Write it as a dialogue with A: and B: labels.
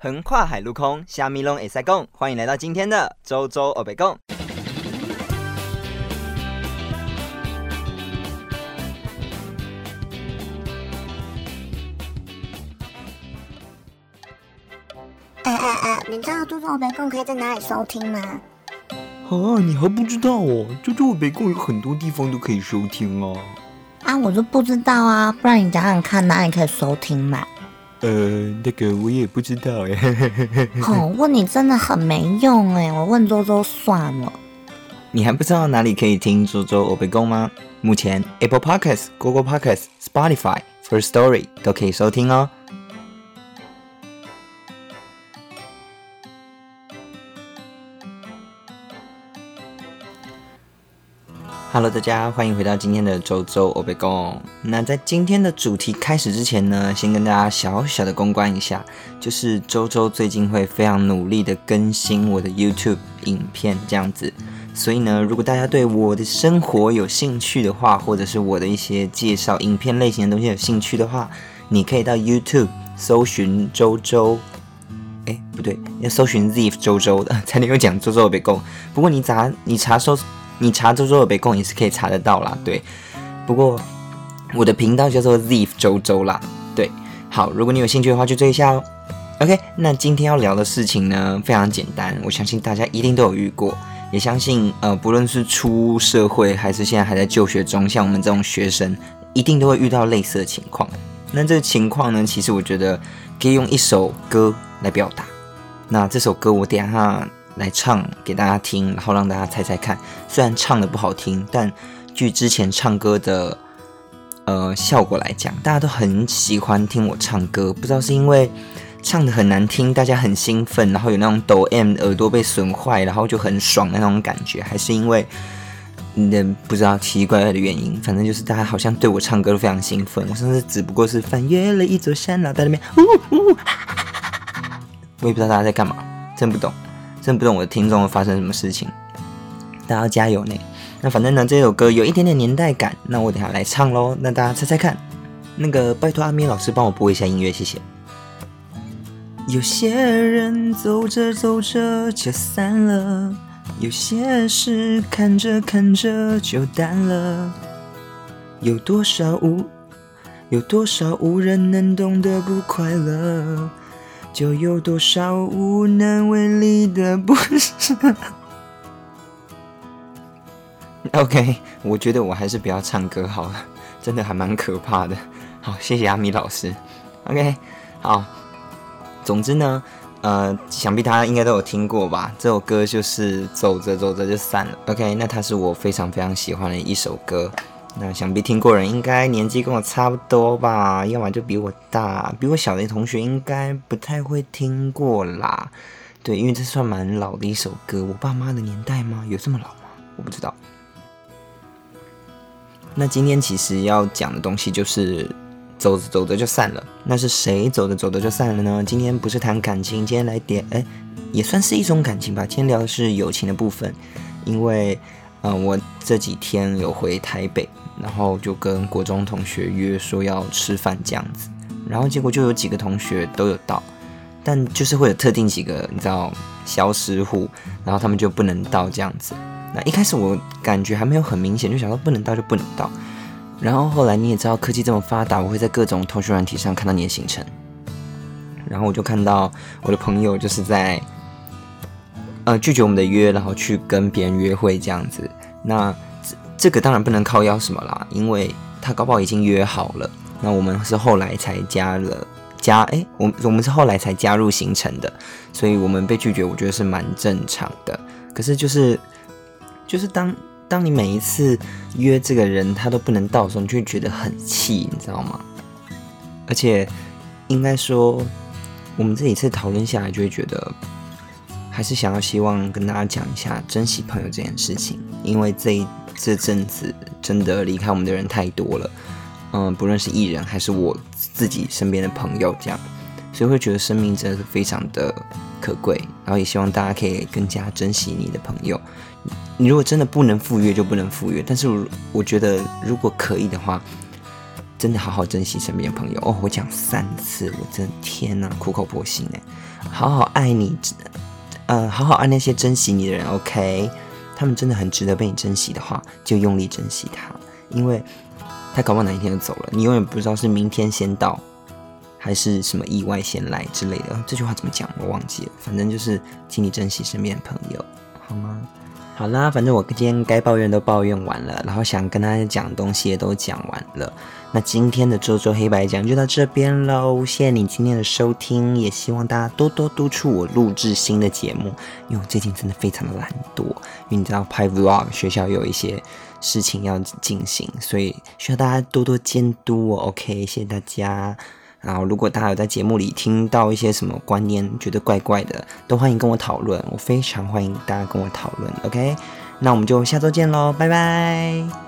A: 横跨海陆空，虾米拢会塞共。欢迎来到今天的周周欧北共。
B: 哎哎哎，你知道周周欧北共可以在哪里收听吗？
C: 啊，你还不知道哦？周周北共有很多地方都可以收听哦。
B: 啊，我就不知道啊，不然你讲讲看哪里可以收听嘛？
C: 呃，那个我也不知道哎。
B: 哦，问你真的很没用哎，我问周周算了。
A: 你还不知道哪里可以听周周我被攻吗？目前 Apple Podcasts、Google Podcasts、Spotify、First Story 都可以收听哦。Hello，大家欢迎回到今天的周周欧贝公。那在今天的主题开始之前呢，先跟大家小小的公关一下，就是周周最近会非常努力的更新我的 YouTube 影片这样子。所以呢，如果大家对我的生活有兴趣的话，或者是我的一些介绍影片类型的东西有兴趣的话，你可以到 YouTube 搜寻周周。哎，不对，要搜寻 Ziv 周周的 才能够讲周周欧贝公。不过你查你查搜。你查周周的北贡也是可以查得到啦，对。不过我的频道叫做 Ziv 周周啦，对。好，如果你有兴趣的话，就追一下哦。OK，那今天要聊的事情呢，非常简单，我相信大家一定都有遇过，也相信呃，不论是出社会还是现在还在就学中，像我们这种学生，一定都会遇到类似的情况。那这个情况呢，其实我觉得可以用一首歌来表达。那这首歌我等下。来唱给大家听，然后让大家猜猜看。虽然唱的不好听，但据之前唱歌的呃效果来讲，大家都很喜欢听我唱歌。不知道是因为唱的很难听，大家很兴奋，然后有那种抖 M 耳朵被损坏，然后就很爽的那种感觉，还是因为你的不知道奇奇怪怪的原因。反正就是大家好像对我唱歌都非常兴奋。我甚至只不过是翻越了一座山，然后在那边呜呜，我也不知道大家在干嘛，真不懂。真不懂我的听众会发生什么事情，大家要加油呢。那反正呢，这首歌有一点点年代感，那我等下来唱喽。那大家猜猜看，那个拜托阿咪老师帮我播一下音乐，谢谢。有些人走着走着就散了，有些事看着看着就淡了，有多少无，有多少无人能懂得不快乐。就有多少无能为力的不是？OK，我觉得我还是不要唱歌好了，真的还蛮可怕的。好，谢谢阿米老师。OK，好。总之呢，呃，想必大家应该都有听过吧？这首歌就是走着走着就散了。OK，那它是我非常非常喜欢的一首歌。那想必听过人应该年纪跟我差不多吧，要么就比我大，比我小的同学应该不太会听过啦。对，因为这算蛮老的一首歌，我爸妈的年代吗？有这么老吗？我不知道。那今天其实要讲的东西就是走着走着就散了。那是谁走着走着就散了呢？今天不是谈感情，今天来点，哎，也算是一种感情吧。今天聊的是友情的部分，因为。嗯，我这几天有回台北，然后就跟国中同学约说要吃饭这样子，然后结果就有几个同学都有到，但就是会有特定几个你知道消失户，然后他们就不能到这样子。那一开始我感觉还没有很明显，就想说不能到就不能到，然后后来你也知道科技这么发达，我会在各种通讯软体上看到你的行程，然后我就看到我的朋友就是在。呃，拒绝我们的约，然后去跟别人约会这样子，那这这个当然不能靠邀什么啦，因为他搞不好已经约好了。那我们是后来才加了加，哎，我我们是后来才加入行程的，所以我们被拒绝，我觉得是蛮正常的。可是就是就是当当你每一次约这个人他都不能到的时候，你就会觉得很气，你知道吗？而且应该说，我们这一次讨论下来，就会觉得。还是想要希望跟大家讲一下珍惜朋友这件事情，因为这这阵子真的离开我们的人太多了，嗯，不论是艺人还是我自己身边的朋友，这样，所以会觉得生命真的是非常的可贵，然后也希望大家可以更加珍惜你的朋友。你如果真的不能赴约就不能赴约，但是我觉得如果可以的话，真的好好珍惜身边的朋友哦。我讲三次，我真的天哪，苦口婆心哎，好好爱你，呃，好好爱那些珍惜你的人，OK？他们真的很值得被你珍惜的话，就用力珍惜他，因为他搞不好哪一天就走了，你永远不知道是明天先到，还是什么意外先来之类的。这句话怎么讲？我忘记了，反正就是请你珍惜身边的朋友，好吗？好啦，反正我今天该抱怨都抱怨完了，然后想跟大家讲的东西也都讲完了。那今天的周周黑白讲就到这边喽，谢谢你今天的收听，也希望大家多多督促我录制新的节目，因为我最近真的非常的懒惰，因为你知道拍 vlog 学校有一些事情要进行，所以需要大家多多监督我。OK，谢谢大家。然后，如果大家有在节目里听到一些什么观念，觉得怪怪的，都欢迎跟我讨论。我非常欢迎大家跟我讨论。OK，那我们就下周见喽，拜拜。